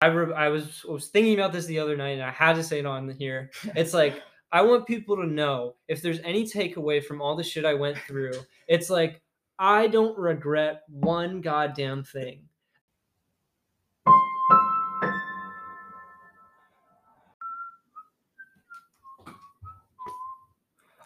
I re- I was was thinking about this the other night and I had to say it on here. It's like I want people to know if there's any takeaway from all the shit I went through. It's like I don't regret one goddamn thing.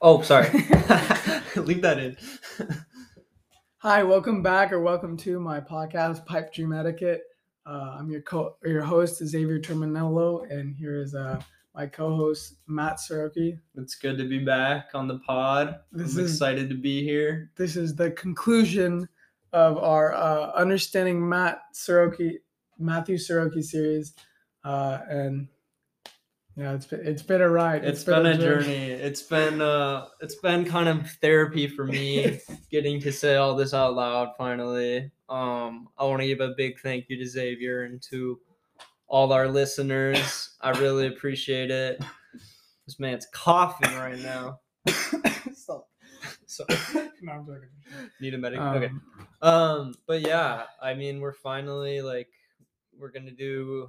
Oh, sorry. Leave that in. Hi, welcome back or welcome to my podcast, Pipe Dream Etiquette. Uh, I'm your co- your host, Xavier Terminello, and here is uh, my co-host, Matt Siroky. It's good to be back on the pod. This I'm is- excited to be here. This is the conclusion of our uh, Understanding Matt Siroky, Mathew Siroky series, uh, and yeah, it's been it's been a ride. it's been a journey. It's been uh it's been kind of therapy for me getting to say all this out loud finally. Um I want to give a big thank you to Xavier and to all our listeners. I really appreciate it. This man's coughing right now. Stop. So No, I'm joking. need a medic. Um, okay. Um but yeah, I mean we're finally like we're gonna do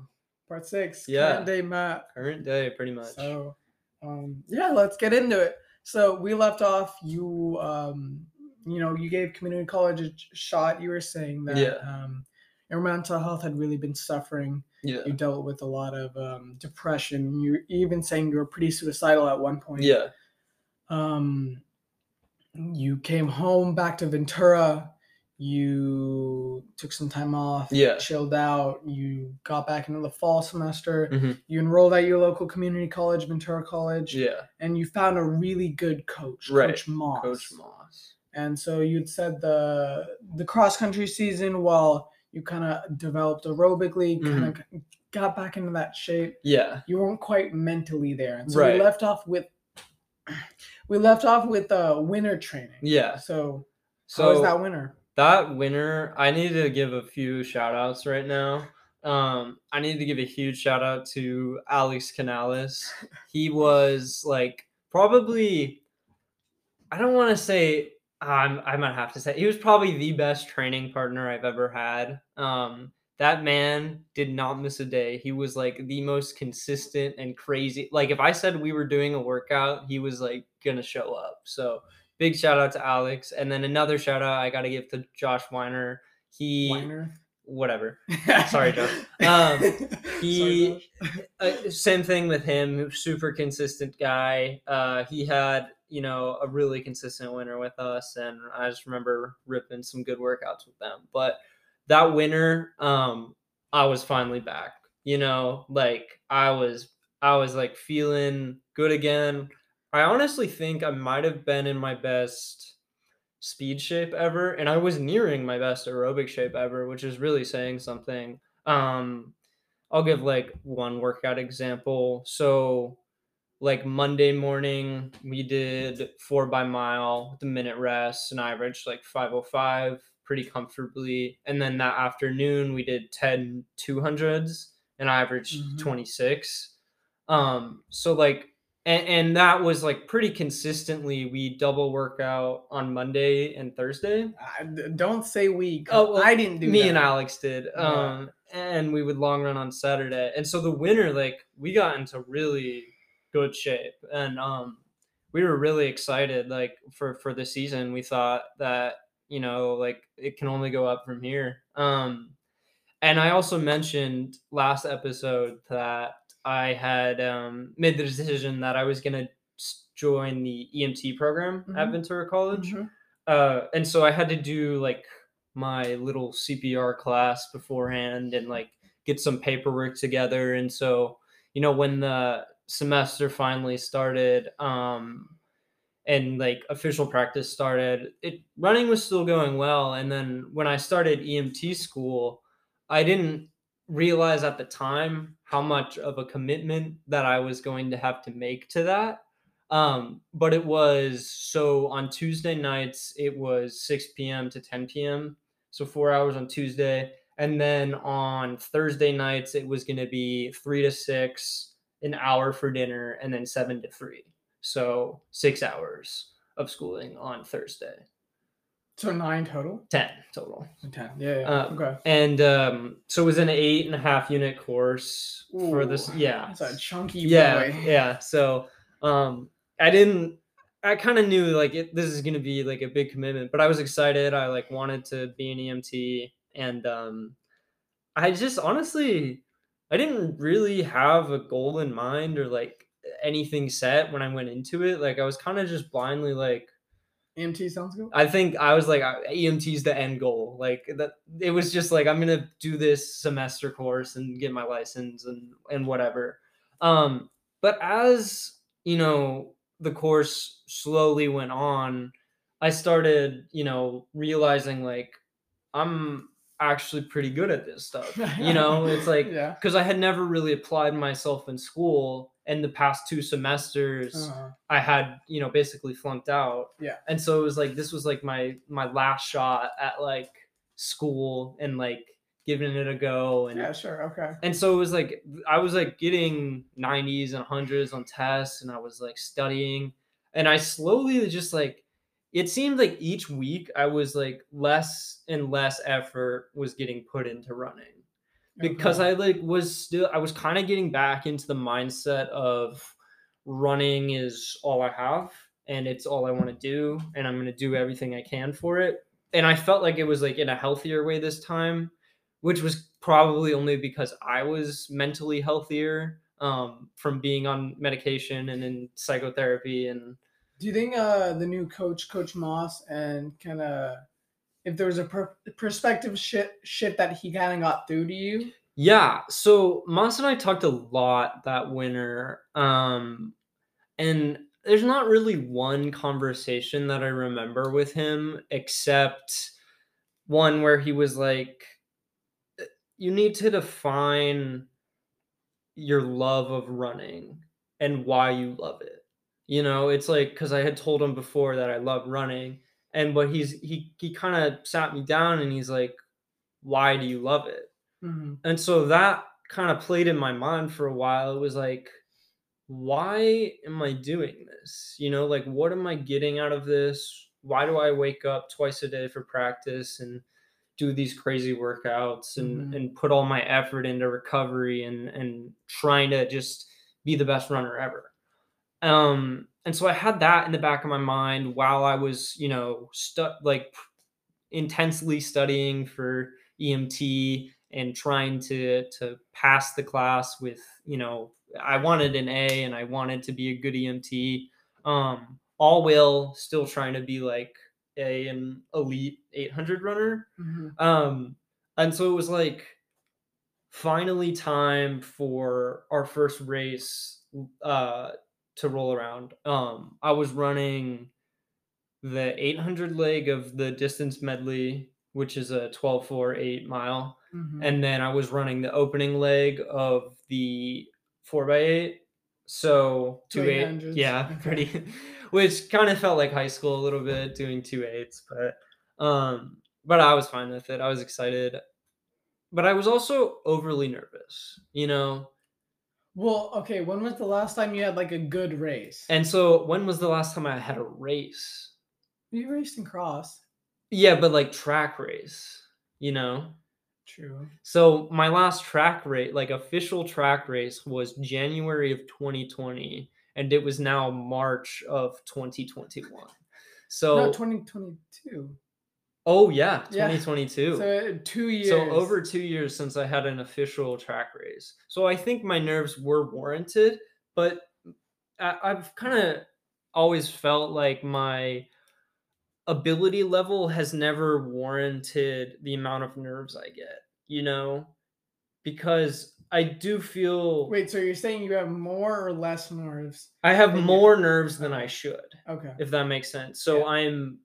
Part six. Yeah. Current day Matt. current day pretty much. So, um, yeah, let's get into it. So we left off. You, um, you know, you gave community college a shot. You were saying that Yeah. um, your mental health had really been suffering. yeah. You dealt with a lot of um, depression. You even saying you were pretty suicidal at one point. Yeah. Um, you came home back to Ventura. You took some time off. Yeah. Chilled out. You got back into the fall semester. Mhm. You enrolled at your local community college, Ventura College, Yeah. and you found a really good coach, Right. Coach Moss. Coach Moss. And so you'd said the the cross country season, while you kind of developed aerobically, kind of Mm-hmm. got back into that shape, Yeah. you weren't quite mentally there. And so Right. we left off with we left off with uh, winter training. Yeah. So, So how was that winter? That winner, I need to give a few shout outs right now. Um, I need to give a huge shout out to Alex Canales. He was like probably, I don't want to say, um, I might have to say, he was probably the best training partner I've ever had. Um, that man did not miss a day. He was like the most consistent and crazy. Like if I said we were doing a workout, he was like gonna show up. So big shout out to Alex. And then another shout out I gotta give to Josh Weiner. He Weiner. whatever. Sorry, Josh. Um, he- Sorry, uh, same thing with him. Super consistent guy. Uh, he had you know a really consistent winner with us, and I just remember ripping some good workouts with them. But that winter, um, I was finally back. You know, like I was, I was like feeling good again. I honestly think I might have been in my best speed shape ever, and I was nearing my best aerobic shape ever, which is really saying something. Um, I'll give like one workout example. So, like Monday morning, we did four by mile, the minute rest, and I averaged like 505 pretty comfortably. And then that afternoon, we did 10 200s, and I averaged Mhm. 26. Um, so like, and, and that was like pretty consistently. We double workout on Monday and Thursday. I- don't say we Oh, well, I didn't do me that. and Alex did. Yeah. Um, and we would long run on Saturday. And so the winter, like, we got into really good shape, and um, we were really excited, like, for for the season. We thought that you know, like, it can only go up from here. Um, and I also mentioned last episode that I had um, made the decision that I was gonna join the EMT program at Mhm. Ventura College Mhm. uh and so i had to do like my little cpr class beforehand and like get some paperwork together and so you know when the semester finally started um and like official practice started it running was still going well and then when i started emt school i didn't realize at the time how much of a commitment that i was going to have to make to that um, but it was so on Tuesday nights, it was 6 p.m. to 10 p.m. So four hours on Tuesday. And then on Thursday nights, it was going to be three to six, an hour for dinner, and then seven to three. So six hours of schooling on Thursday. So nine total. 10 total. Ten. Yeah. yeah. Uh, okay. And um, so it was an eight and a half unit course for this. Yeah. That's a chunky yeah boy. yeah so um i didn't i kind of knew like it, this is going to be like a big commitment but i was excited i like wanted to be an emt and um i just honestly i didn't really have a goal in mind or like anything set when i went into it like i was kind of just blindly like EMT sounds good. I think I was like I- EMT's the end goal. Like that it was just like I'm going to do this semester course and get my license and and whatever. Um but as, you know, the course slowly went on, I started, you know, realizing like I'm actually pretty good at this stuff. You know, it's like yeah. because I had never really applied myself in school and the past two semesters Uh, I had, you know, basically flunked out. Yeah. And so it was like this was like my my last shot at like school and like giving it a go and yeah. Sure. Okay. and so it was like I was like getting 90s and 100s on tests and I was like studying and I slowly just like it seemed like each week I was like less and less effort was getting put into running because okay. I like was still I was kind of getting back into the mindset of running is all I have and it's all I want to do and I'm going to do everything I can for it. And I felt like it was like in a healthier way this time, which was probably only because I was mentally healthier um, from being on medication and in psychotherapy and Do you think uh the new coach, Coach Moss, and kind of if there was a per- perspective shit shit that he kind of got through to you? Yeah, so Moss and I talked a lot that winter. Um and there's not really one conversation that I remember with him except one where he was like "Uh, you need to define your love of running and why you love it. You know, it's like cuz I had told him before that I love running and but he's he he kind of sat me down and he's like why do you love it? Mm-hmm. And so that kind of played in my mind for a while. It was like, why am I doing this? You know, like, what am I getting out of this? Why do I wake up twice a day for practice and do these crazy workouts and, Mhm. and put all my effort into recovery and, and trying to just be the best runner ever? Um, and so I had that in the back of my mind while I was, you know, stu- like intensely studying for EMT and trying to to pass the class with you know I wanted an A and I wanted to be a good EMT. Um, all will still trying to be like a an elite 800 runner. Mm-hmm. Um, and so it was like finally time for our first race uh to roll around. Um, I was running the 800 leg of the distance medley, which is a 12 4 8 mile. Mm-hmm. And then I was running the opening leg of the 4 by 8 So 2 8. yeah, okay. pretty, which kind of felt like high school a little bit doing two eights, but um, but I was fine with it. I was excited, but I was also overly nervous, you know. Well, okay. When was the last time you had like a good race? And so, when was the last time I had a race? you raced in cross. Yeah, but like track race, you know. True. So my last track race, like official track race, was January of 2020, and it was now March of 2021. So no, 2022. Oh yeah, Yeah. 2022. So two years. So over two years since I had an official track race. So I think my nerves were warranted, but I, I've kind of always felt like my ability level has never warranted the amount of nerves I get, you know? Because I do feel Wait, so you're saying you have more or less nerves? I have you- more nerves than I should Okay. if that makes sense. So Yeah. I'm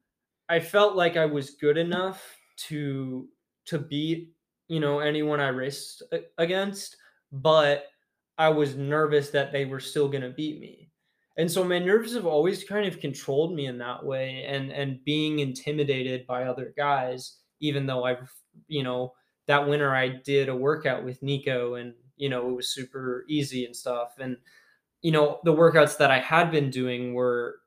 I felt like I was good enough to to beat, you know, anyone I raced against, but I was nervous that they were still going to beat me. And so my nerves have always kind of controlled me in that way and and being intimidated by other guys even though I've, you know, that winter I did a workout with Nico and, you know, it was super easy and stuff and you know, the workouts that I had been doing were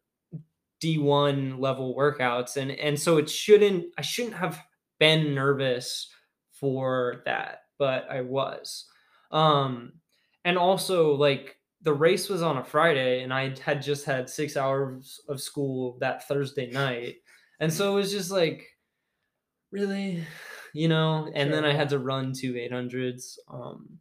D1 level workouts and and so it shouldn't I shouldn't have been nervous for that, but I was. Um and also like the race was on a Friday and I had just had 6 hours of school that Thursday night. And so it was just like really you know, and then I had to run two 800s um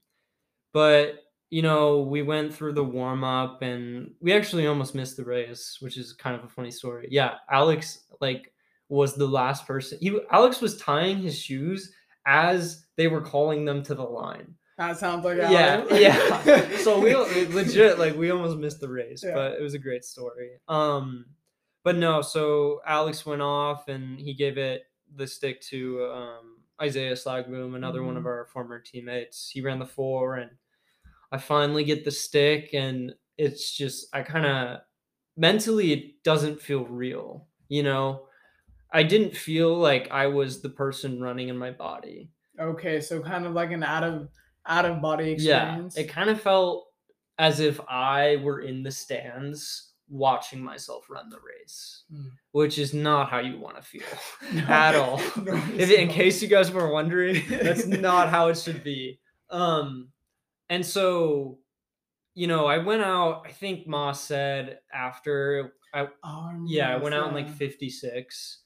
but you know, we went through the warm up and we actually almost missed the race, which is kind of a funny story. Yeah, Alex like was the last person. He Alex was tying his shoes as they were calling them to the line. That sounds like Alex. yeah. yeah. So we legit like we almost missed the race, Yeah. but it was a great story. Um but no, so Alex went off and he gave it the stick to um Isaiah Slagboom, another one of Mhm. our former teammates. He ran the four and I finally get the stick and it's just I kind of mentally it doesn't feel real, you know. I didn't feel like I was the person running in my body. Okay, so kind of like an out of out of body experience. Yeah, it kind of felt as if I were in the stands watching myself run the race, Mm. which is not how you want to feel No, at all. no, if, in case you guys were wondering, that's not how it should be. Um, and so, you know, I went out. I think Ma said after I, Oh, yeah, I went out in like 56.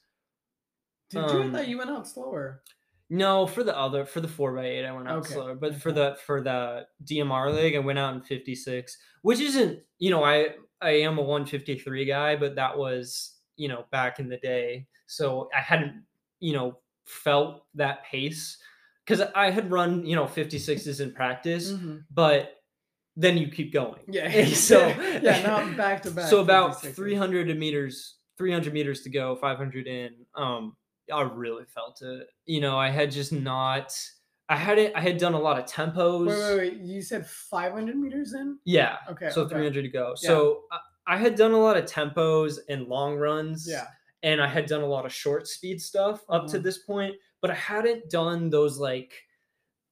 Did you? I um, thought you went out slower. No, for the other for the four by eight, I went out Okay, slower. But for the for the DMR league, I went out in 56, which isn't, you know, I I am a 153 guy, but that was, you know, back in the day. So I hadn't, you know, felt that pace. Because I had run, you know, 56s in practice, Mhm. but then you keep going. Yeah. so yeah, not back to back. so about 56ers. 300 meters 300 meters to go 500 in um i really felt it you know i had just not i hadn't i had done a lot of tempos Wait, wait, wait. You said 500 meters in? yeah Okay. so okay. 300 to go Yeah. so I, I had done a lot of tempos and long runs Yeah. and i had done a lot of short speed stuff up to Mhm. this point but i hadn't done those like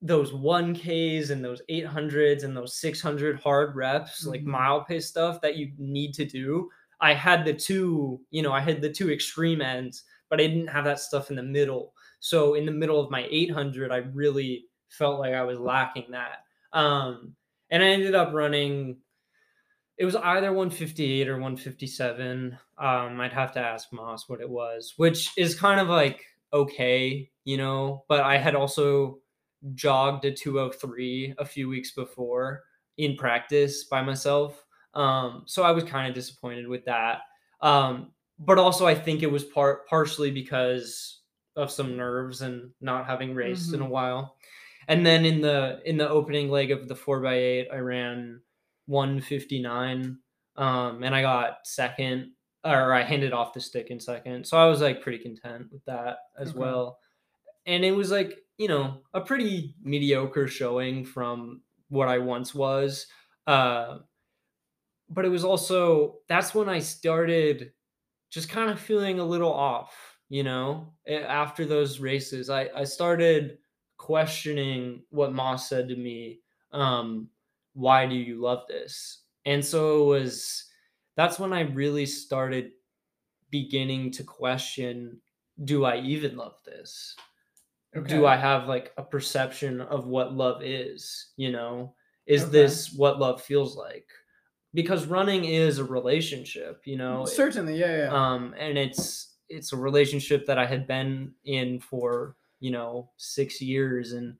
those 1ks and those 800s and those 600 hard reps like Mhm. mile pace stuff that you need to do. I had the two you know i had the two extreme ends but i didn't have that stuff in the middle. So in the middle of my 800 i really felt like i was lacking that. Um and i ended up running it was either 158 or 157 um i'd have to ask moss what it was which is kind of like okay you know but i had also jogged a 203 a few weeks before in practice by myself um so i was kind of disappointed with that um but also i think it was part partially because of some nerves and not having raced in a Mhm. while and then in the in the opening leg of the 4x8 i ran 159 um and i got second or i handed off the stick in second. So i was like pretty content with that as Okay. well. And it was like you know a pretty mediocre showing from what i once was. Uh but it was also that's when i started just kind of feeling a little off you know after those races. I i started questioning what moss said to me um why do you love this? And so it was that's when i really started beginning to question do i even love this Okay. do I have like a perception of what love is? You know, is Okay. this what love feels like? Because running is a relationship, you know, Certainly, yeah, yeah. um, and it's it's a relationship that I had been in for you know six years, and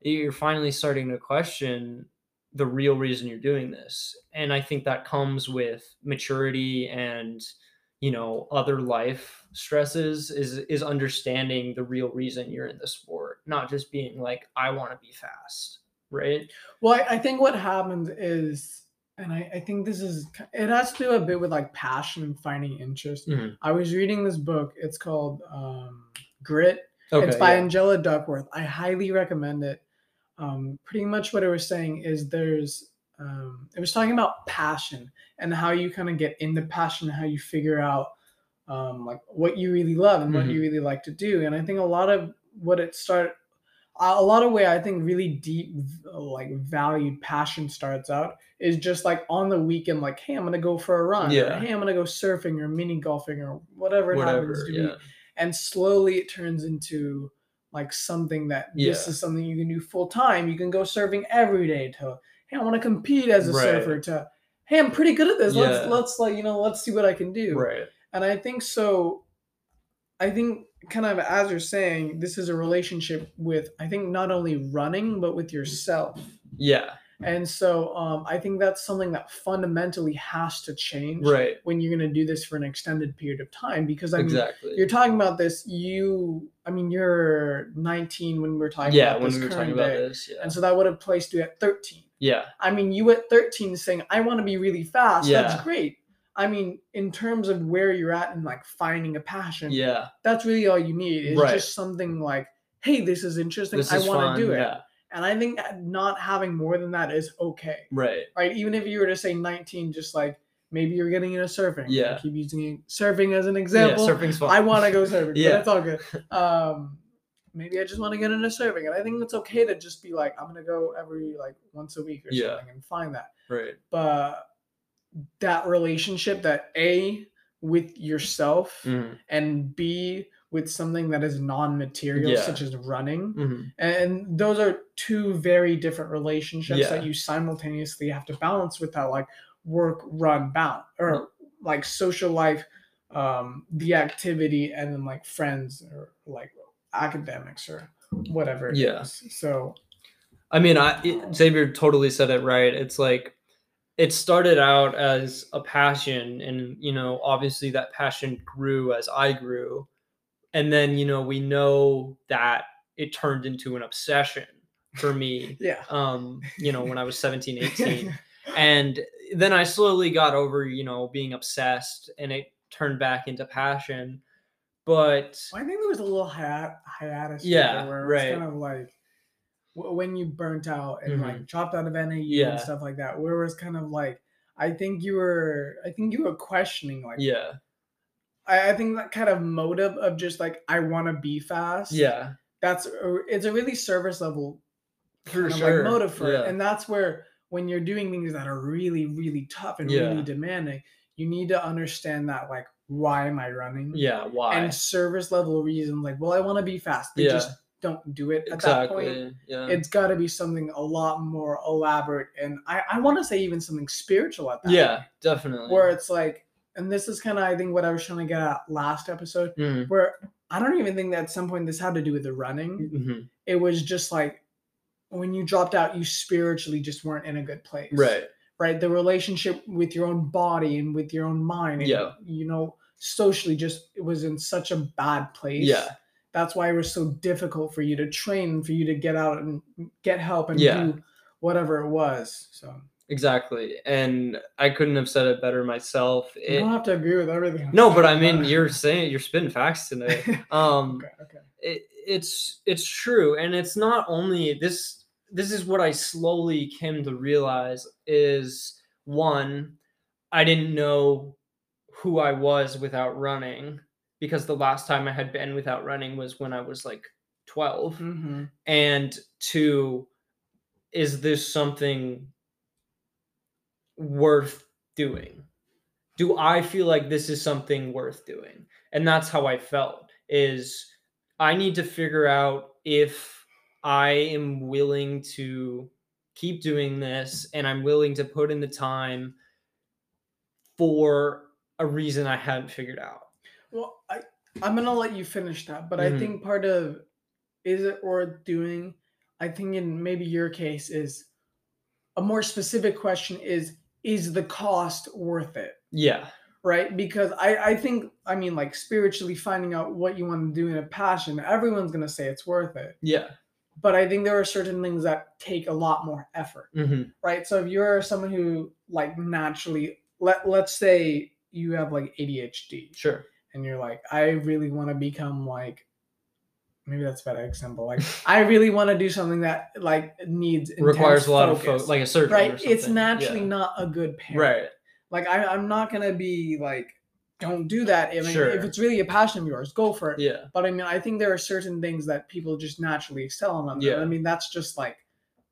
you're finally starting to question the real reason you're doing this, and I think that comes with maturity and you know other life stresses is is understanding the real reason you're in the sport not just being like i want to be fast right Well, I, I think what happens is, and I, I think this is, it has to do a bit with like passion and finding interest. Mhm. I was reading this book. It's called um, Grit. okay it's by yeah. Angela Duckworth. I highly recommend it. Um, pretty much what it was saying is there's, um, it was talking about passion and how you kind of get into passion, and how you figure out um, like what you really love and what Mhm. you really like to do. And I think a lot of what it started, a lot of way I think really deep like valued passion starts out is just like on the weekend, like, hey, I'm gonna go for a run. or, Yeah. hey, I'm gonna go surfing or mini golfing or whatever it happens Whatever. to Yeah. be. And slowly it turns into like something that this is something you can do full time. You can go surfing every day to hey, I want to compete as a Right. surfer to hey, I'm pretty good at this. Yeah. Let's let's like, you know, let's see what I can do. Right. And I think so. I think kind of as you're saying, this is a relationship with I think not only running but with yourself. Yeah. And so um, I think that's something that fundamentally has to change Right. when you're going to do this for an extended period of time. Because I mean, exactly. you're talking about this. You, I mean, you're 19 when we were talking yeah. about When this we current talking about day. this. Yeah. and so that would have placed you at 13. yeah. I mean, you at 13 saying, I want to be really fast. Yeah. That's great. I mean, in terms of where you're at and like finding a passion, Yeah. that's really all you need. It's Right. just something like, hey, this is interesting. This I want to do it. Yeah. And I think not having more than that is okay, Right. right? Even if you were to say 19, just like maybe you're getting into surfing. Yeah. I keep using surfing as an example. Yeah. Surfing's fun. I want to go surfing, Yeah. it's all good. Um, maybe I just want to get into surfing, and I think it's okay to just be like, I'm gonna go every like once a week or Yeah. something and find that. Right. But that relationship, that a with yourself, Mhm. and b with something that is non-material, Yeah. such as running, Mhm. and those are two very different relationships Yeah. that you simultaneously have to balance with that like work run balance or like social life um the activity and then like friends or like academics or whatever it Yeah. is. so I mean, I it, Xavier totally said it right. It's like it started out as a passion, and you know, obviously that passion grew as I grew, and then you know we know that it turned into an obsession for me. yeah Um, you know, when I was 17, 18. and then I slowly got over, you know, being obsessed, and it turned back into passion. But i think there was a little hi- hiatus Yeah, there where it right. kind of like w- when you burnt out and like dropped out of NAU Yeah. and stuff like that where it was kind of like i think you were i think you were questioning like yeah, I, I think that kind of motive of just like I want to be fast. yeah, that's a, it's a really service level for kind of, sure. like motive for yeah. it, and that's where when you're doing things that are really really tough and Yeah. really demanding, you need to understand that like why am I running? yeah, why? And service level reasons like well I want to be fast. They Yeah. just don't do it at that point. Yeah. It's got to be something a lot more elaborate, and I I want to say even something spiritual at that. yeah, point, definitely. where it's like, and this is kind of I think what I was trying to get at last episode Mhm, where I don't even think that at some point this had to do with the running. mhm. It was just like when you dropped out, you spiritually just weren't in a good place. Right. Right. The relationship with your own body and with your own mind. And, Yeah. You know, socially just it was in such a bad place. Yeah. That's why it was so difficult for you to train, for you to get out and get help and Yeah. do whatever it was. So Exactly. And I couldn't have said it better myself. you don't have to agree with everything. I'm no, but I mean, you're saying you're spitting facts today. Um, okay, okay. it, it's it's true, and it's not only this. This is what I slowly came to realize is one, I didn't know who I was without running because the last time I had been without running was when I was like 12 hmm and two is this something worth doing do i feel like this is something worth doing and that's how i felt is i need to figure out if i am willing to keep doing this and i'm willing to put in the time for a reason i hadn't figured out Well, I I'm gonna let you finish that, but I Mhm. think part of is it worth doing? I think in maybe your case is a more specific question is is the cost worth it? yeah Right? Because I I think I mean like spiritually finding out what you want to do in a passion, everyone's gonna say it's worth it. yeah But I think there are certain things that take a lot more effort hmm right? So if you're someone who like naturally let let's say you have like ADHD sure and you're like, I really want to become like maybe that's a better example. Like I really want to do something that like needs requires a lot of focus, focus like a surgery right. it's naturally Yeah. not a good parent. right Like I, I'm not gonna be like don't do that. I mean, if it's really a passion of yours, go for it. Yeah. But I mean, I think there are certain things that people just naturally excel in. Yeah. I mean, that's just like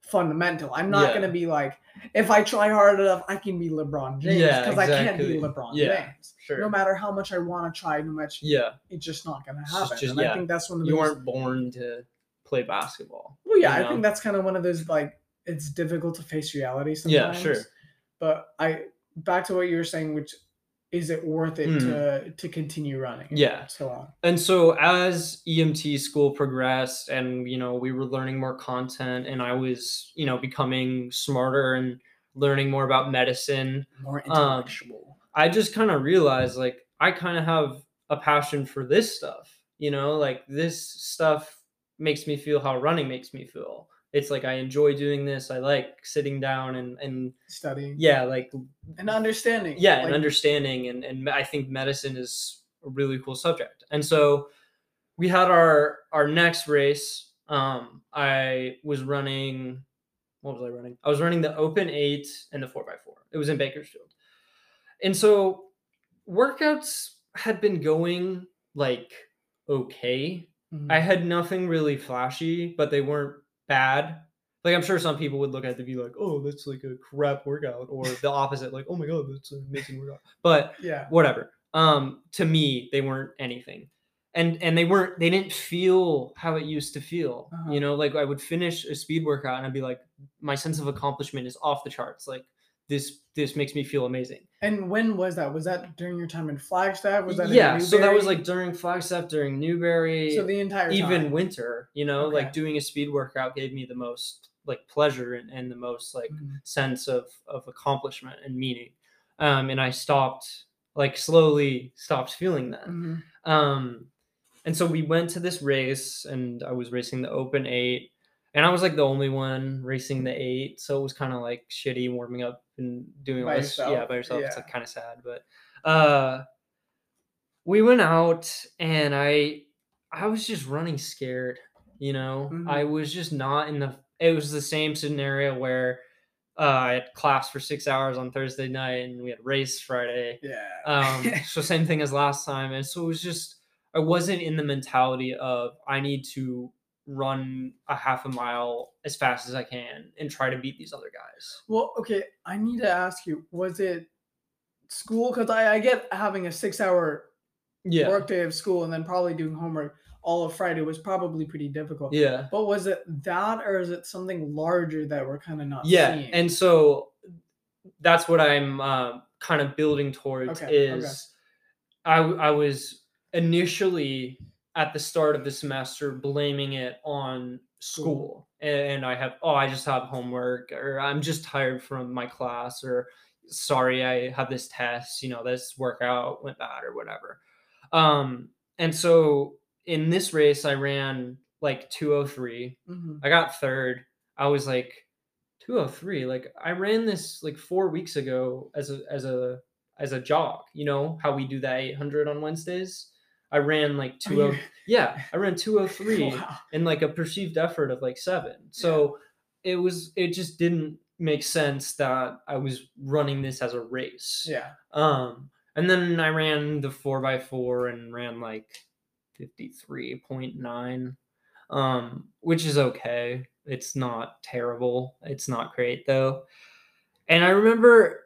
fundamental. I'm not Yeah. gonna be like, if I try hard enough, I can be LeBron James Yeah, because I can't be. LeBron Yeah, James. Sure. No matter how much I want to try, no much, yeah. it's just not gonna It's just- happen. just- and I think that's one of the You most- weren't born to play basketball. Well, yeah, you I think that's kind of one of those like it's difficult to face reality sometimes. Yeah, sure. But I back to what you were saying, which is it worth it Mm. to to continue running? Yeah. So on. And so as EMT school progressed and you know we were learning more content and I was, you know, becoming smarter and learning more about medicine, More Um, intellectual. I just kind of realized like I kind of have a passion for this stuff. You know, like this stuff makes me feel how running makes me feel. It's like I enjoy doing this. I like sitting down and and studying. yeah, like And understanding. yeah like, and understanding and, and i think medicine is a really cool subject and so we had our our next race um i was running what was i running i was running the open eight and the four by four it was in bakersfield and so workouts had been going like okay mhm. I had nothing really flashy, but they weren't bad. Like I'm sure some people would look at it and be like, "Oh, that's like a crap workout," or the opposite, like, "Oh my god, that's an amazing workout." But yeah. whatever. Um, to me, they weren't anything, and and they weren't. They didn't feel how it used to feel. Uh-huh. You know, like I would finish a speed workout and I'd be like, my sense of accomplishment is off the charts. Like this, this makes me feel amazing. And when was that? Was that during your time in Flagstaff? Was that in yeah. So that was like during Flagstaff, during Newbury. so the entire even time. winter you know Okay. like doing a speed workout gave me the most like pleasure and, and the most like Mhm. sense of of accomplishment and meaning um and i stopped like slowly stopped feeling that Mhm. um and so we went to this race and i was racing the open eight and i was like the only one racing the eight so it was kind of like shitty warming up and doing all By this yeah by yourself it's like kind of sad but uh we went out and i i was just running scared you know? I was just not in the it was the same scenario where uh, i had class for six hours on thursday night and we had race friday. Yeah. um so same thing as last time and so it was just i wasn't in the mentality of i need to run a half a mile as fast as i can and try to beat these other guys Well, okay, I need to ask you, was it school? Because I, I get having a six hour yeah work day of school and then probably doing homework all of Friday was probably pretty difficult. yeah But was it that or is it something larger that we're kind of not yeah seeing? and so that's what i'm uh, kind of building towards Okay, okay. is I, I was initially at the start of the semester blaming it on school and i have oh i just have homework or i'm just tired from my class or sorry i have this test you know this workout went bad or whatever um and so in this race i ran like 203 Mhm. I got third. I was like 203. Like I ran this like four weeks ago as a as a as a jog. You know how we do that 800 on Wednesdays. I ran like Are you- 20. Yeah, I ran 203 Wow. in like a perceived effort of like seven. So it was it just didn't make sense that I was running this as a race. Yeah. Um, and then I ran the four by four and ran like 53.9, um, which is okay. It's not terrible. It's not great though. And I remember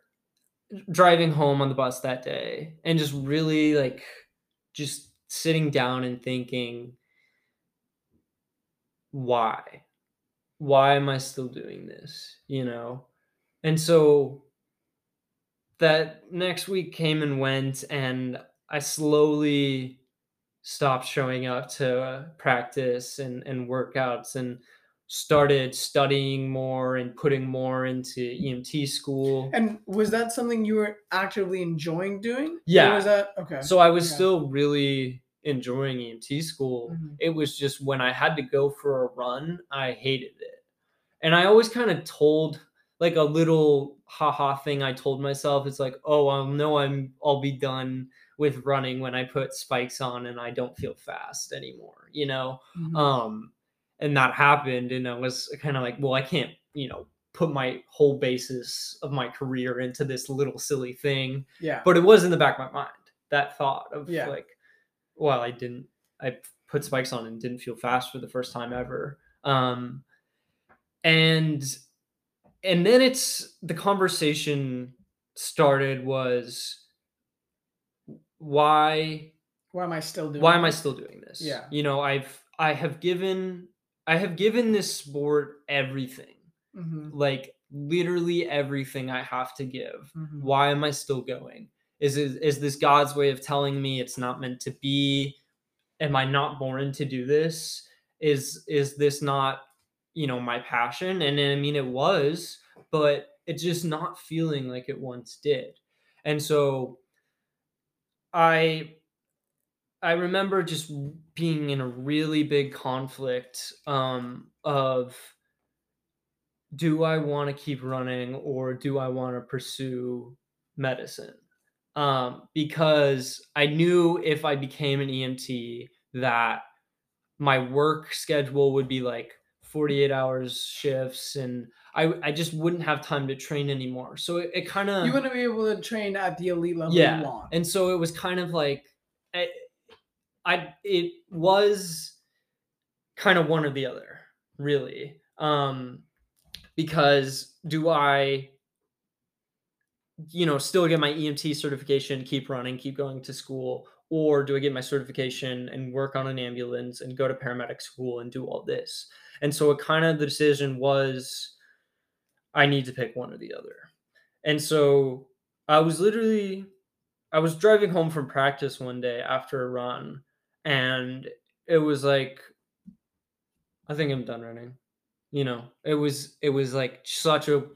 driving home on the bus that day and just really like just sitting down and thinking, why? Why am I still doing this? You know? And so that next week came and went and i slowly stopped showing up to uh, practice and, and workouts and started studying more and putting more into emt school And was that something you were actively enjoying doing? Or Yeah. was that okay? so i was okay. still really enjoying emt school Mhm. it was just when i had to go for a run i hated it and i always kind of told like a little haha thing i told myself it's like oh I'll know i'm i'll be done with running when i put spikes on and i don't feel fast anymore you know Mhm. um and that happened and i was kind of like well i can't you know put my whole basis of my career into this little silly thing yeah. but it was in the back of my mind that thought of Yeah. like, well, I didn't. I put spikes on and didn't feel fast for the first time ever. Um, and and then it's the conversation started was why Why am I still doing? why am I still doing this? Yeah. You know, I've I have given I have given this sport everything. Mhm, Like literally everything I have to give. mhm. Why am I still going? Is is this God's way of telling me it's not meant to be? Am I not born to do this? Is is this not, you know, my passion? And I mean it was, but it's just not feeling like it once did. And so I I remember just being in a really big conflict um, of do I want to keep running or do I want to pursue medicine? Um, because I knew if I became an EMT that my work schedule would be like 48 hours shifts and I, I just wouldn't have time to train anymore. So it, it kind of You want to be able to train at the elite level yeah you want. and so it was kind of like I, I it was kind of one or the other really um because do i you know still get my emt certification keep running keep going to school or do i get my certification and work on an ambulance and go to paramedic school and do all this and so it kind of the decision was i need to pick one or the other and so i was literally I was driving home from practice one day after a run, and it was like, I think I'm done running. You know, it was it was like such a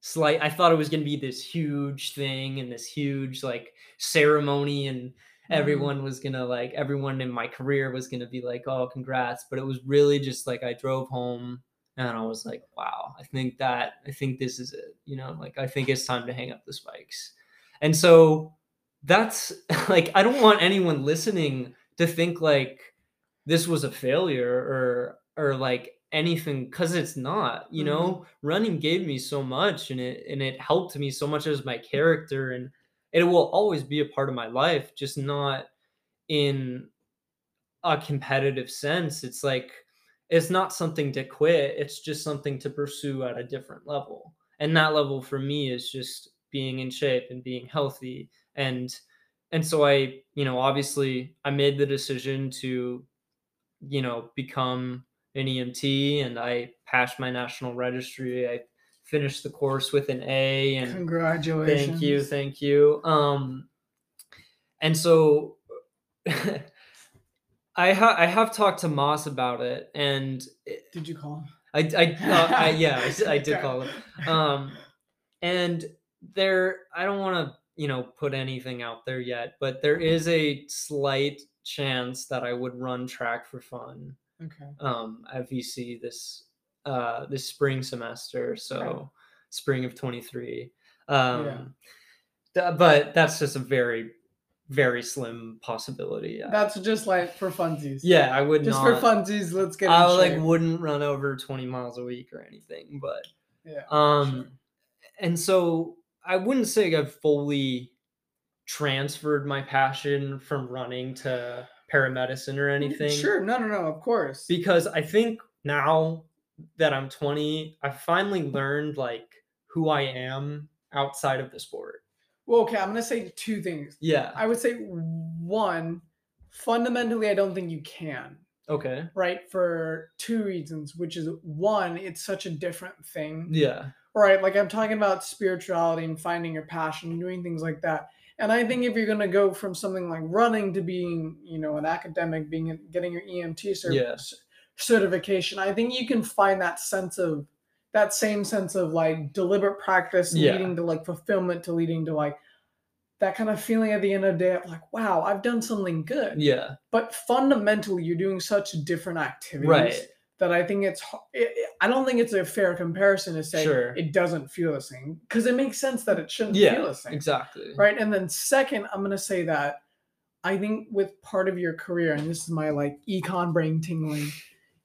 slight. I thought it was gonna be this huge thing and this huge like ceremony, and mm-hmm. everyone was gonna like everyone in my career was gonna be like, oh, congrats. But it was really just like I drove home and I was like, wow, I think that I think this is it. You know, like I think it's time to hang up the spikes. And so that's like I don't want anyone listening to think like this was a failure or or like anything cuz it's not, you know? Mm-hmm. Running gave me so much and it and it helped me so much as my character and it will always be a part of my life, just not in a competitive sense. It's like it's not something to quit, it's just something to pursue at a different level. And that level for me is just being in shape and being healthy and and so I, you know, obviously I made the decision to you know, become an EMT and I passed my national registry. I finished the course with an A and Congratulations. Thank you, thank you. Um, and so I ha- I have talked to Moss about it, and it- Did you call him? I I, uh, I yeah I, I did call him. Um, and there I don't want to you know put anything out there yet, but there is a slight chance that I would run track for fun Okay. um, at VC this uh, this spring semester, so spring of twenty three. Um, Yeah. th- but that's just a very very slim possibility. Yeah, That's just like for funsies. yeah I would. Just not. for funsies, let's get. I like shape. wouldn't run over twenty miles a week or anything, but Yeah. um, sure. and so I wouldn't say I've fully transferred my passion from running to paramedicine or mm, anything. Sure. No, no, no. Of course. because I think now that I'm 20, I finally learned like who I am outside of the sport. well, okay. I'm gonna say two things. Yeah. I would say one, fundamentally, I don't think you can. Okay. Right, for two reasons, which is one, it's such a different thing. Yeah. Right, like I'm talking about spirituality and finding your passion, and doing things like that. And I think if you're gonna go from something like running to being, you know, an academic, being getting your EMT cert- Yeah. certification, I think you can find that sense of that same sense of like deliberate practice Yeah. leading to like fulfillment to leading to like that kind of feeling at the end of the day of like, wow, I've done something good. Yeah. But fundamentally, you're doing such different activities Right. That I think it's. It, I don't think it's a fair comparison to say Sure. it doesn't feel the same because it makes sense that it shouldn't feel the same, Exactly. right? And then second, I'm gonna say that I think with part of your career, and this is my like econ brain tingling,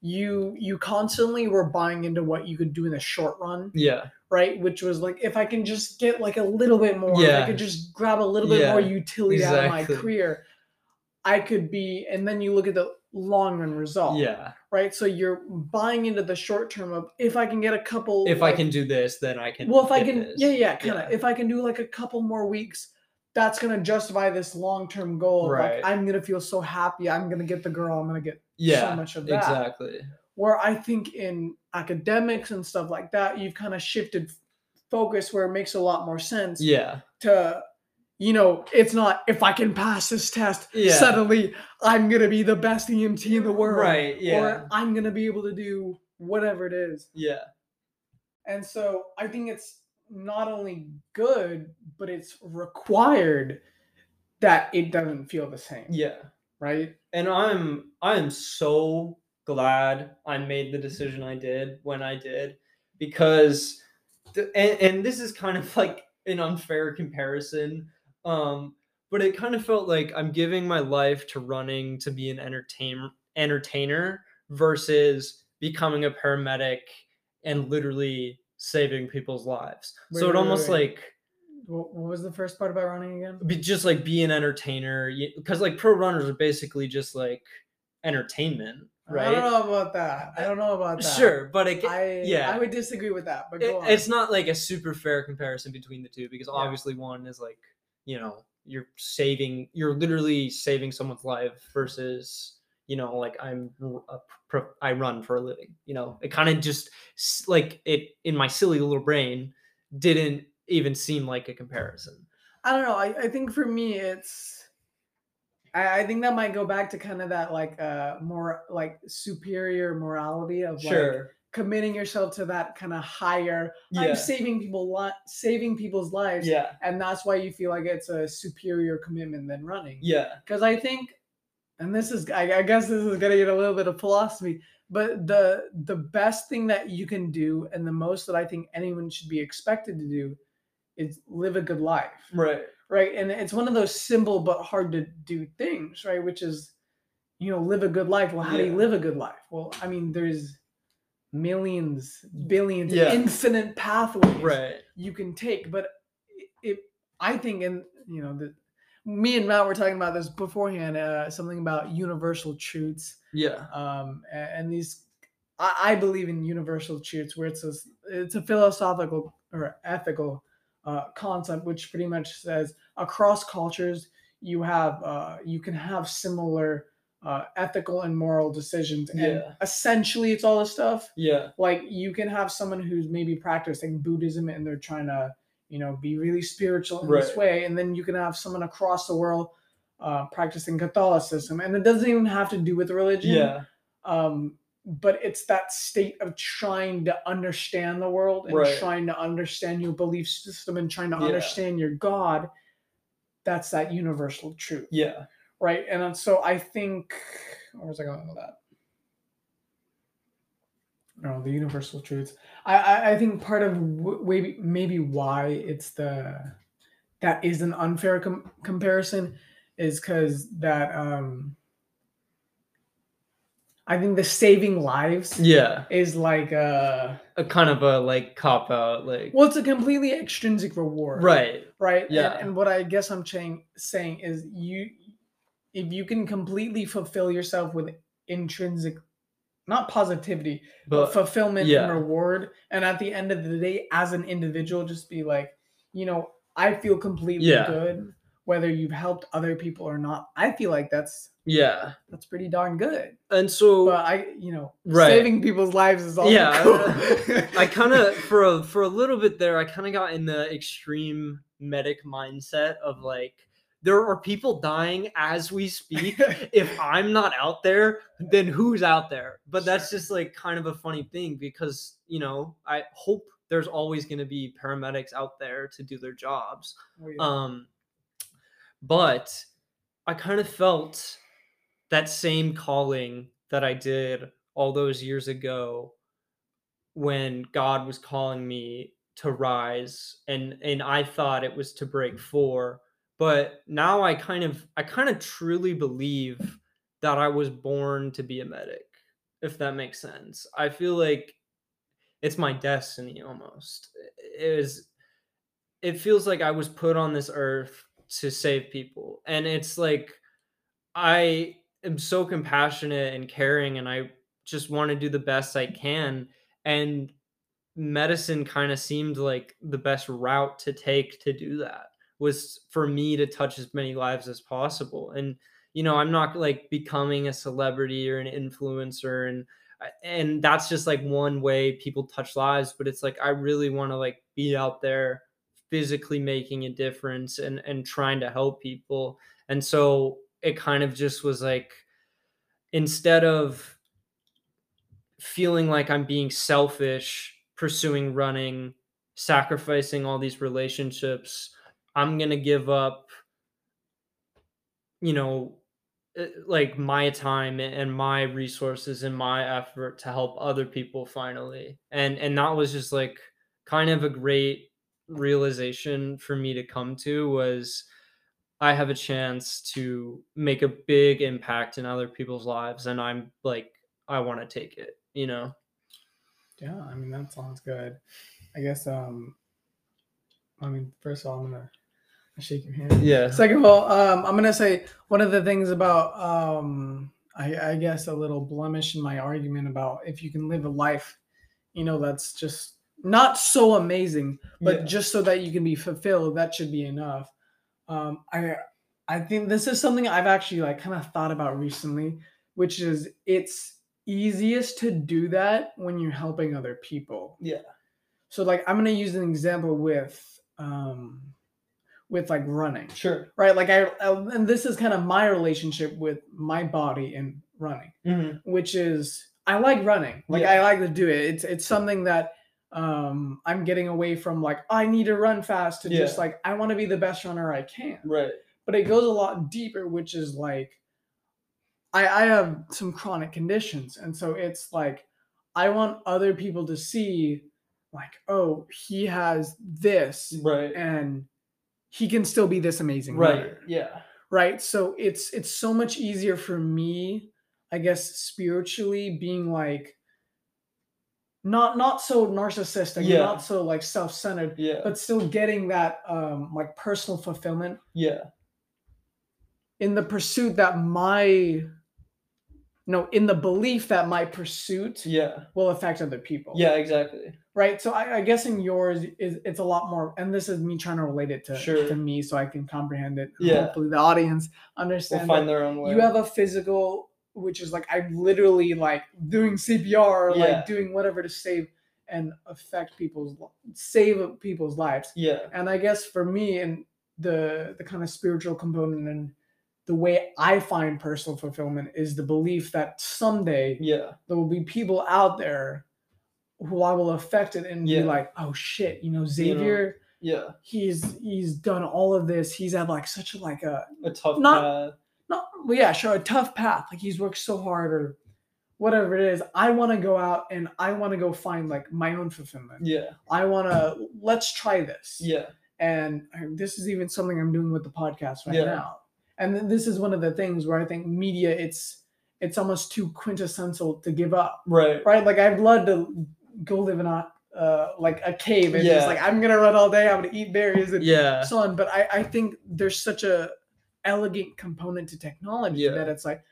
you you constantly were buying into what you could do in the short run, Yeah. right? Which was like if I can just get like a little bit more, if I could just grab a little bit Yeah, more utility out of my career, I could be. And then you look at the long run result, Yeah. right? So you're buying into the short term of if I can get a couple, If I can do this, then I can. well, if I can, this. yeah, yeah, kind of. Yeah. If I can do like a couple more weeks, that's gonna justify this long term goal. Right. Like I'm gonna feel so happy. I'm gonna get the girl. I'm gonna get yeah, so much of that. exactly. Where I think in academics and stuff like that, you've kind of shifted focus where it makes a lot more sense Yeah, to, you know, it's not if I can pass this test, Yeah. suddenly I'm gonna be the best EMT in the world, Right, yeah. Or I'm gonna be able to do whatever it is. yeah, And so I think it's not only good, but it's required that it doesn't feel the same. yeah. Right? And I'm I am so glad I made the decision I did when I did because the, and, and this is kind of like an unfair comparison um but it kind of felt like I'm giving my life to running to be an entertain entertainer versus becoming a paramedic and literally saving people's lives. Wait, so it wait, almost wait. like What, was the first part about running again? be just like be an entertainer because like pro runners are basically just like entertainment right I don't know about that. I don't know about that. sure but it, I yeah. I would disagree with that. But it- on. it's not like a super fair comparison between the two because Yeah. obviously one is like you know you're saving you're literally saving someone's life versus you know like i'm r- a pro, i run for a living you know it kind of just like it in my silly little brain didn't even seem like a comparison I don't know. I, I think for me it's I, I think that might go back to kind of that like uh more like superior morality of like committing yourself to that kind of higher yeah. I'm saving people li- saving people's lives yeah. and that's why you feel like it's a superior commitment than running. Yeah. Because i think and this is I, I guess this is gonna get a little bit of philosophy but the the best thing that you can do and the most that i think anyone should be expected to do is live a good life. Right. Right? And it's one of those simple but hard to do things right? Which is you know live a good life. Well how do you live a good life? Well i mean there's millions billions Yeah. infinite pathways right you can take but it i think and you know the me and matt were talking about this beforehand uh, something about universal truths yeah um a- and, these I, I believe in universal truths where it's a it's a philosophical or ethical uh, concept which pretty much says across cultures you have uh, you can have similar uh, ethical and moral decisions and Yeah. essentially it's all this stuff. Yeah. Like you can have someone who's maybe practicing buddhism and they're trying to you know be really spiritual in this way and then you can have someone across the world uh, practicing catholicism and it doesn't even have to do with religion. Yeah. Um, but it's that state of trying to understand the world and Right. trying to understand your belief system and trying to Yeah. understand your god. That's that universal truth. Yeah right and so i think where was i going with that? No the universal truths. I i, I think part of w- maybe maybe why it's the that is an unfair com- comparison is because that um i think the saving lives yeah. is like uh a kind of a like cop out like well it's a completely extrinsic reward. Right. Right? And- Yeah. And, what I guess I'm saying saying is you, if you can completely fulfill yourself with intrinsic, not positivity, but, but fulfillment yeah. and reward, and at the end of the day, as an individual, just be like, you know, I feel completely Yeah. good, whether you've helped other people or not. I feel like that's yeah that's pretty darn good. and so But I, you know, Right. saving people's lives is all Yeah, cool. I kind of for a for a little bit there, I kind of got in the extreme medic mindset of like there are people dying as we speak. if I'm not out there, then who's out there? But that's just like kind of a funny thing because you know I hope there's always going to be paramedics out there to do their jobs. Oh, yeah. Um, but I kind of felt that same calling that I did all those years ago when God was calling me to rise and and I thought it was to break 4 but now I kind of I kind of truly believe that I was born to be a medic if that makes sense I feel like it's my destiny almost. It is it feels like I was put on this earth to save people. And it's like I am so compassionate and caring and I just want to do the best I can and medicine kind of seemed like the best route to take to do that was for me to touch as many lives as possible. And you know i'm not like becoming a celebrity or an influencer and uh, and that's just like one way people touch lives but it's like i really want to like be out there physically making a difference and and trying to help people. And so it kind of just was like instead of feeling like i'm being selfish pursuing running sacrificing all these relationships i'm going to give up you know uh, like my time and my resources and my effort to help other people finally. And and that was just like kind of a great realization for me to come to was i have a chance to make a big impact in other people's lives and i'm like i want to take it you know? Yeah i mean that sounds good. I guess um i mean first of all i'm gonna I shake your hand. Yeah. Second of all, um, I'm gonna say one of the things about um, I, I guess a little blemish in my argument about if you can live a life, you know, that's just not so amazing, but Yeah. just so that you can be fulfilled, that should be enough. Um, I I think this is something I've actually like kind of thought about recently, which is it's easiest to do that when you're helping other people. Yeah. So like I'm gonna use an example with um with like running Sure. right like I, I and this is kind of my relationship with my body and running Mm-hmm. which is i like running like Yeah. i like to do it it's it's something that um i'm getting away from like i need to run fast to just like i want to be the best runner i can Right. but it goes a lot deeper which is like i i have some chronic conditions and so it's like i want other people to see like oh he has this Right. and he can still be this amazing Right. runner Yeah. right so it's it's so much easier for me i guess spiritually being like not not so narcissistic Yeah. not so like self-centered Yeah. but still getting that um like personal fulfillment yeah. in the pursuit that my no in the belief that my pursuit Yeah. will affect other people Yeah. Exactly. right so I, I guess in yours is it's a lot more and this is me trying to relate it to, Sure. to me so i can comprehend it Yeah. hopefully the audience We'll understand find their own way. you have a physical which is like i'm literally like doing cpr Yeah. like doing whatever to save and affect people's save people's lives Yeah. and i guess for me and the the kind of spiritual component and the way i find personal fulfillment is the belief that someday Yeah. there will be people out there who I will affect it and Yeah. be like, oh shit, you know, Xavier, Yeah. he's he's done all of this. He's had like such a like a A tough Not- path. not well, yeah, sure, a tough path. Like he's worked so hard or whatever it is. I want to go out and I want to go find like my own fulfillment. Yeah. I want to let's try this. Yeah. And this is even something I'm doing with the podcast right Yeah. now. And this is one of the things where I think media it's it's almost too quintessential to give up. Right. right? Like I'd love to go live in a uh, like a cave and Yeah. just like I'm gonna run all day. I'm gonna eat berries and Yeah. so on. But I I think there's such a elegant component to technology Yeah. that it's like,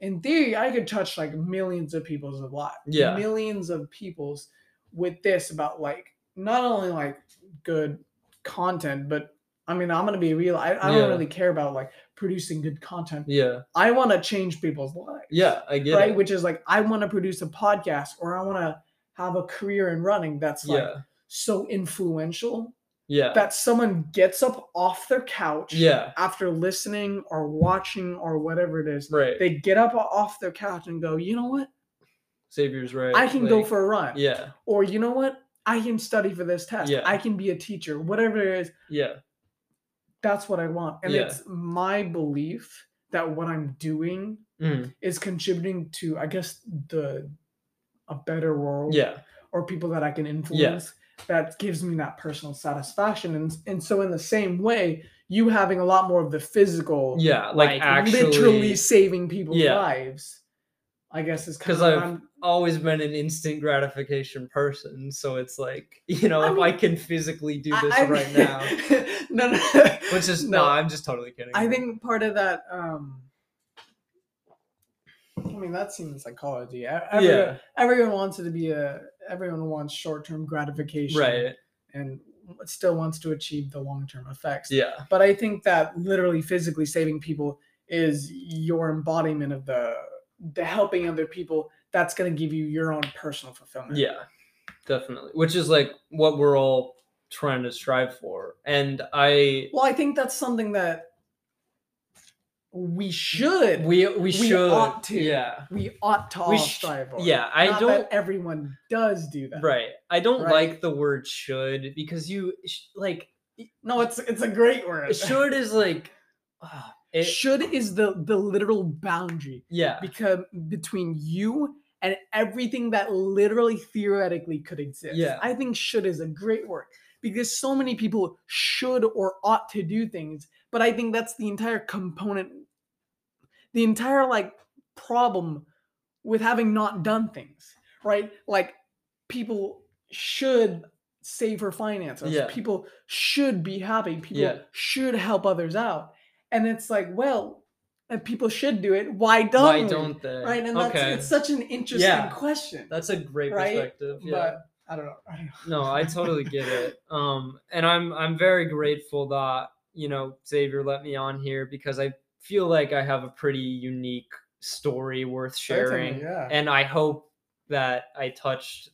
in theory, I could touch like millions of people's lives. Yeah. millions of people's with this about like not only like good content, but I mean I'm gonna be real. I, I Yeah. don't really care about like producing good content. Yeah. I want to change people's lives Yeah. I get right? it. Which is like I want to produce a podcast or I want to have a career in running that's like yeah. so influential Yeah. that someone gets up off their couch Yeah. after listening or watching or whatever it is. Right. They get up off their couch and go, you know what? Xavier's right. I can go like, for a run. Yeah. Or you know what? I can study for this test. Yeah. I can be a teacher. Whatever it is, Yeah. That's what I want. And Yeah. it's my belief that what I'm doing Mm. is contributing to, I guess, the a better world. Yeah. or people that I can influence that gives me that personal satisfaction. And and so in the same way, you having a lot more of the physical, Yeah. Like, actually. literally saving people's Yeah. lives, I guess is because I've- I'm always been an instant gratification person, so it's like you know I if I can physically do this I- right now, no, no. which is no, no. I'm just totally kidding. I think part of that. um I mean, that seems psychology. E- Everyone, yeah, everyone wants it to be a. Everyone wants short-term gratification, right, And still wants to achieve the long-term effects. yeah, But I think that literally physically saving people is your embodiment of the the helping other people. That's going to give you your own personal fulfillment. yeah, definitely. Which is like what we're all trying to strive for, and I Well, I think that's something that we should. we we should we ought to. yeah. we ought to We sh- strive for. Yeah, I Not don't everyone does do that. Right. I don't Right? like the word should because you sh- like No, it's it's a great word. should is like ah, it, should is the the literal boundary yeah. because between you and everything that literally theoretically could exist. Yeah. I think should is a great word because so many people should or ought to do things, but I think that's the entire component the entire like problem with having not done things, right? Like people should save for finances. Yeah. People should be happy. People Yeah. should help others out. And it's like, well, if people should do it. Why don't Why don't they? Right. And that's okay. it's such an interesting Yeah. question. That's a great right? perspective. Yeah. But I don't know. I don't know. no, I totally get it. Um, and I'm I'm very grateful that you know Xavier let me on here because I feel like I have a pretty unique story worth sharing, Certainly, yeah. and I hope that I touched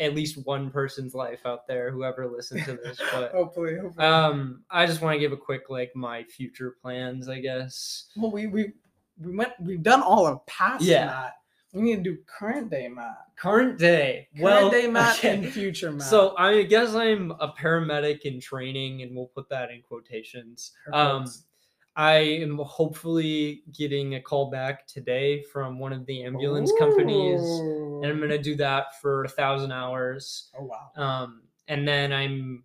at least one person's life out there, whoever listened to this. But hopefully, hopefully. um, I just want to give a quick like my future plans, I guess. well, we we we went we've done all of past Yeah. Matt. We need to do current day Matt. Current day, Current well, day Matt okay. and future Matt. So I guess I'm a paramedic in training, and we'll put that in quotations. Um, I am hopefully getting a call back today from one of the ambulance companies, and I'm gonna do that for a thousand hours. Oh wow. Um, and then I'm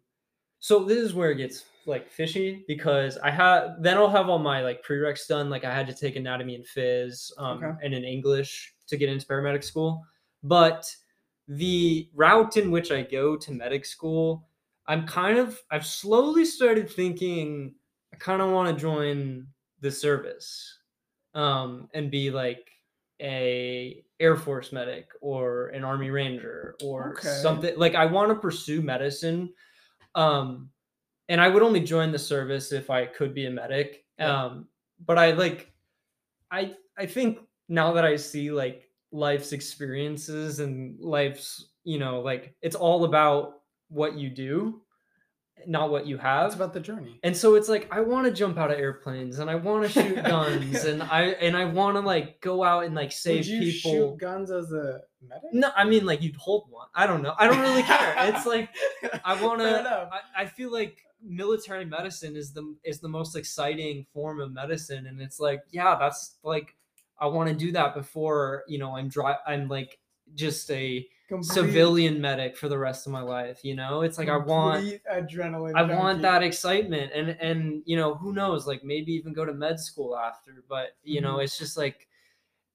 so this is where it gets like fishy because I have then I'll have all my like prereqs done. Like I had to take anatomy and phys um, Okay. and in English to get into paramedic school, but the route in which I go to medic school, I'm kind of I've slowly started thinking I kind of want to join the service um, and be like a air force medic or an army ranger or Okay. something like i want to pursue medicine um and i would only join the service if i could be a medic Yeah. um but i like i i think now that i see like life's experiences and life's you know like it's all about what you do not what you have It's about the journey. and so it's like I want to jump out of airplanes and I want to shoot guns and I and I want to like go out and like save Would you people. shoot guns as a medic? No, I mean like you'd hold one. I don't know. I don't really care. It's like I want to. I, I feel like military medicine is the is the most exciting form of medicine, and it's like yeah, that's like I want to do that before you know I'm dry. I'm like just a Complete- civilian medic for the rest of my life. You know, it's like I want. complete adrenaline. I want that excitement and and you know who knows like maybe even go to med school after but you know Mhm. it's just like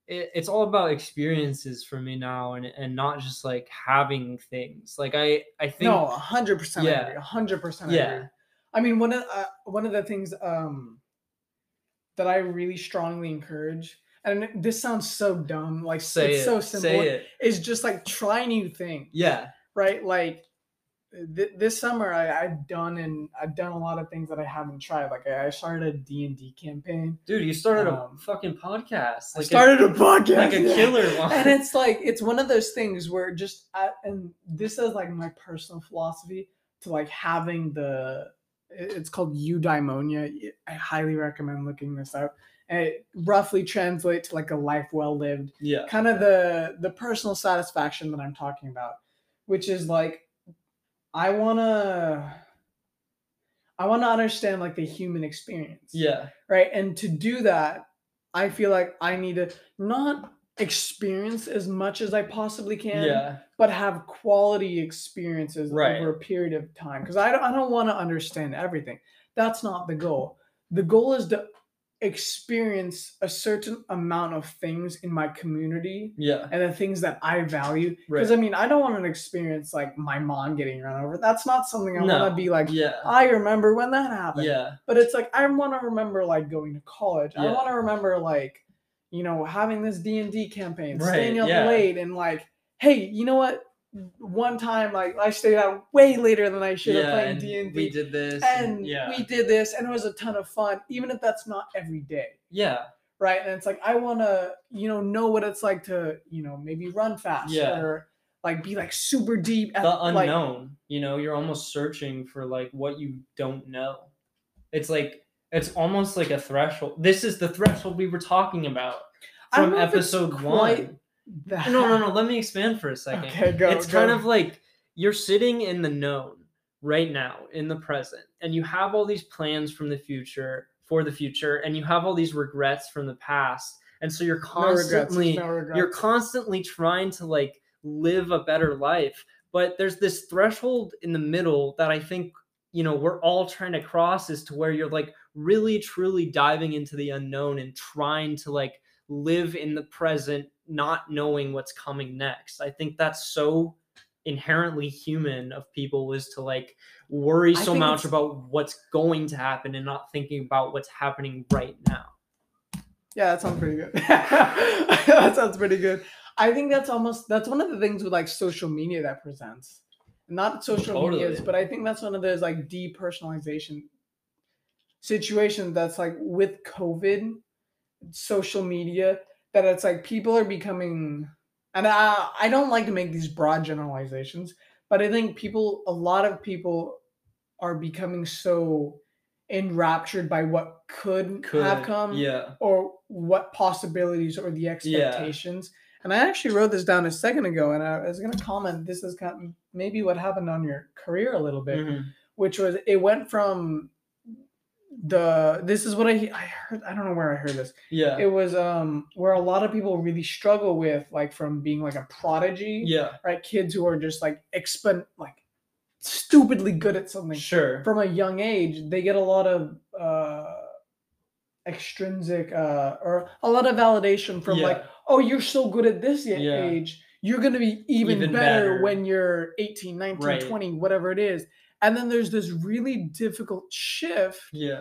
it, it's all about experiences for me now and and not just like having things like I I think No, hundred percent. Yeah. agree. hundred percent. Yeah. agree. I mean, one of uh, one of the things um that I really strongly encourage, and this sounds so dumb, like say it's it so simple, say it is just like try new things. yeah right? Like th- this summer, I, I've done and I've done a lot of things that I haven't tried. Like I, I started a D and D campaign. dude you started Um, a fucking podcast I like started a, podcast, like a killer one and it's like it's one of those things where just I, and this is like my personal philosophy to like having the it's called eudaimonia. I highly recommend looking this up. And it roughly translates to like a life well lived yeah. kind of the the personal satisfaction that i'm talking about which is like i want to i want to understand like the human experience. Yeah. Right? And to do that i feel like i need to not experience as much as i possibly can yeah but have quality experiences Right. over a period of time because i don't, I don't want to understand everything that's not the goal the goal is to experience a certain amount of things in my community Yeah. and the things that I value. Because Right. I mean, I don't want to experience like my mom getting run over. That's not something I No. want to be like. Yeah. I remember when that happened. Yeah. But it's like I want to remember like going to college. I want to remember like you know having this D and D campaign, Right, staying up yeah. late, and like, hey, you know what? One time, like I stayed out way later than I should have Yeah. D and D. we did this. and yeah. we did this, and it was a ton of fun, even if that's not every day, yeah. right? And it's like I want to, you know, know what it's like to, you know, maybe run fast Yeah. or like be like super deep at the like unknown you know you're almost searching for like what you don't know it's like it's almost like a threshold this is the threshold we were talking about from know if it's episode one that- no no no let me expand for a second Okay, go. it's kind of like you're sitting in the known right now in the present and you have all these plans from the future for the future and you have all these regrets from the past and so you're no regrets. constantly no regrets. you're constantly trying to like live a better life but there's this threshold in the middle that i think you know we're all trying to cross is to where you're like really truly diving into the unknown and trying to like live in the present not knowing what's coming next i think that's so inherently human of people is to like worry so much about what's going to happen and not thinking about what's happening right now Yeah, that sounds pretty good. that sounds pretty good. I think that's almost that's one of the things with like social media that presents. Not social medias, Totally. but I think that's one of those like depersonalization situations that's like with COVID, social media, that it's like people are becoming and I I don't like to make these broad generalizations, but I think people a lot of people are becoming so enraptured by what could, could have come yeah or what possibilities or the expectations. And I actually wrote this down a second ago, and I was going to comment. This is kind of maybe what happened on your career a little bit, Mhm. which was it went from the this is what I I heard. I don't know where I heard this. yeah It was um where a lot of people really struggle with like from being like a prodigy, yeah right? Kids who are just like expen like stupidly good at something sure from a young age, they get a lot of uh, extrinsic uh, or a lot of validation from like, oh, you're so good at this Yeah. age. You're to be even, Even better, better. when you're 18, 19, Right. 20, whatever it is. And then there's this really difficult shift yeah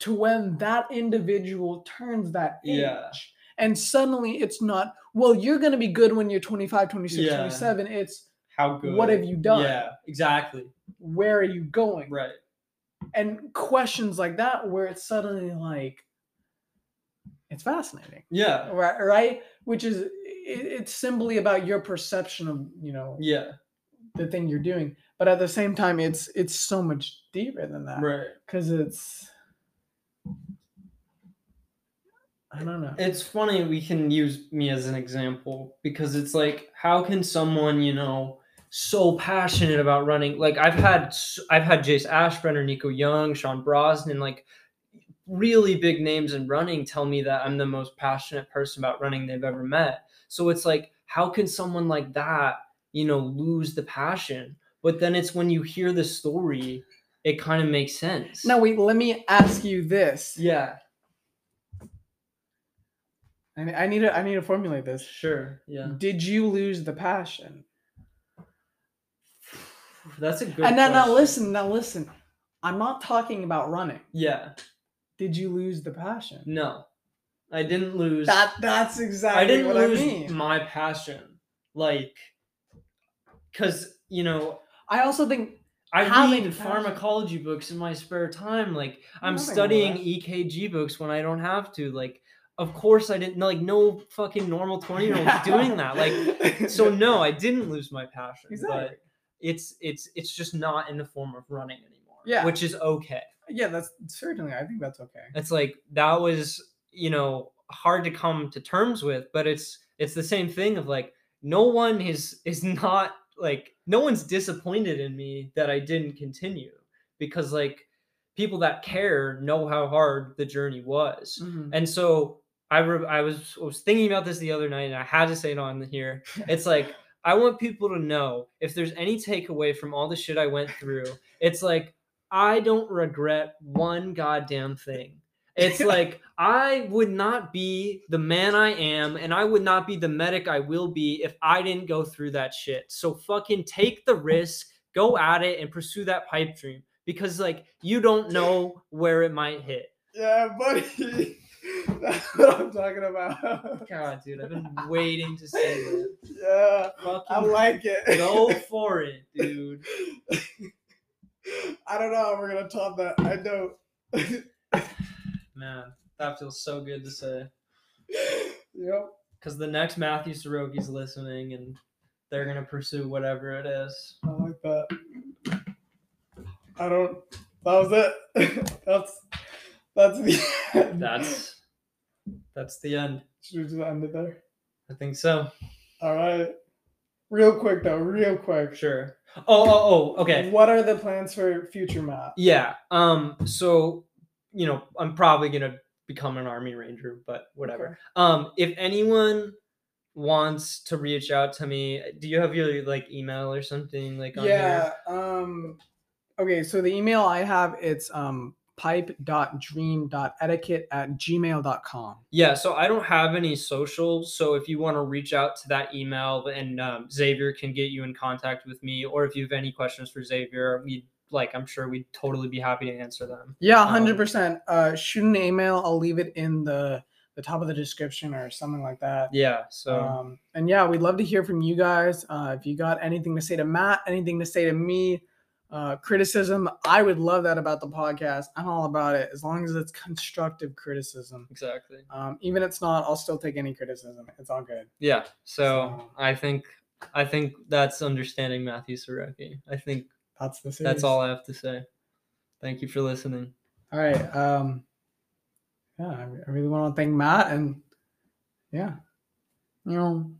to when that individual turns that age. Yeah. And suddenly it's not, well, you're going to be good when you're 25, 26, Yeah. 27. It's how good what have you done? yeah exactly Where are you going? right and questions like that where it's suddenly like it's fascinating yeah right right which is it, it's simply about your perception of you know yeah the thing you're doing but at the same time it's it's so much deeper than that right. because it's i don't know. It's funny we can use me as an example because it's like how can someone you know so passionate about running? Like i've had i've had jace ashbrenner nico young sean brosnan like really big names in running tell me that i'm the most passionate person about running they've ever met. So it's like how can someone like that you know lose the passion but then it's when you hear the story it kind of makes sense. Now wait let me ask you this. Yeah. I, I need to i need to formulate this. Sure yeah. Did you lose the passion? That's a good and now, now listen now listen. I'm not talking about running. Yeah. Did you lose the passion? No, I didn't lose. That that's exactly I didn't what lose I mean. my passion, like, cause you know I also think I Having read pharmacology books in my spare time. Like I'm studying EKG books when I don't have to. Like, of course I didn't. Like, no fucking normal twenty year old's doing that. Like, so no, I didn't lose my passion. Exactly. But it's it's it's just not in the form of running anymore. Yeah. which is okay. yeah, that's certainly. I think that's okay. it's like that was you know hard to come to terms with but it's it's the same thing of like no one is is not like no one's disappointed in me that i didn't continue because like people that care know how hard the journey was Mhm. and so I, re- I was I was thinking about this the other night and I had to say it on here. It's like I want people to know if there's any takeaway from all the shit I went through, it's like I don't regret one goddamn thing. It's like I would not be the man I am, and I would not be the medic I will be if I didn't go through that shit. So fucking take the risk, go at it, and pursue that pipe dream because like you don't know where it might hit. Yeah, buddy. That's what I'm talking about. God, dude, I've been waiting to say that. Yeah, I like it. go for it, dude. I don't know how we're gonna top that. I don't. That feels so good to say. yep. Because the next Mathew Siroky's listening, and they're gonna pursue whatever it is. I like that. I don't. That was it. that's that's the end. That's that's the end. Should we just end it there? I think so. All right. Real quick though, real quick. Sure. Oh, oh, oh. Okay. What are the plans for future Matt? Yeah. Um. So, you know, I'm probably gonna become an army ranger, but whatever. Okay. Um. If anyone wants to reach out to me, do you have your like email or something like on Yeah. Um. Okay. So the email I have it's um pipe.dream.etiquette at gmail.com. Yeah, so I don't have any socials. So if you want to reach out to that email, and um, Xavier can get you in contact with me, or if you have any questions for Xavier, we like I'm sure we'd totally be happy to answer them. Yeah, Um, hundred percent. Uh, shoot an email. I'll leave it in the the top of the description or something like that. Yeah. So Um, and yeah, we'd love to hear from you guys. Uh, if you got anything to say to Matt, anything to say to me, uh, criticism, I would love that about the podcast. I'm all about it as long as it's constructive criticism. exactly. Um, even if it's not, I'll still take any criticism. It's all good. Yeah. So So- I think I think that's understanding Mathew Siroky. I think That's the series. that's all I have to say. Thank you for listening. All right. Um, yeah, I, I really want to thank Matt and yeah, you know,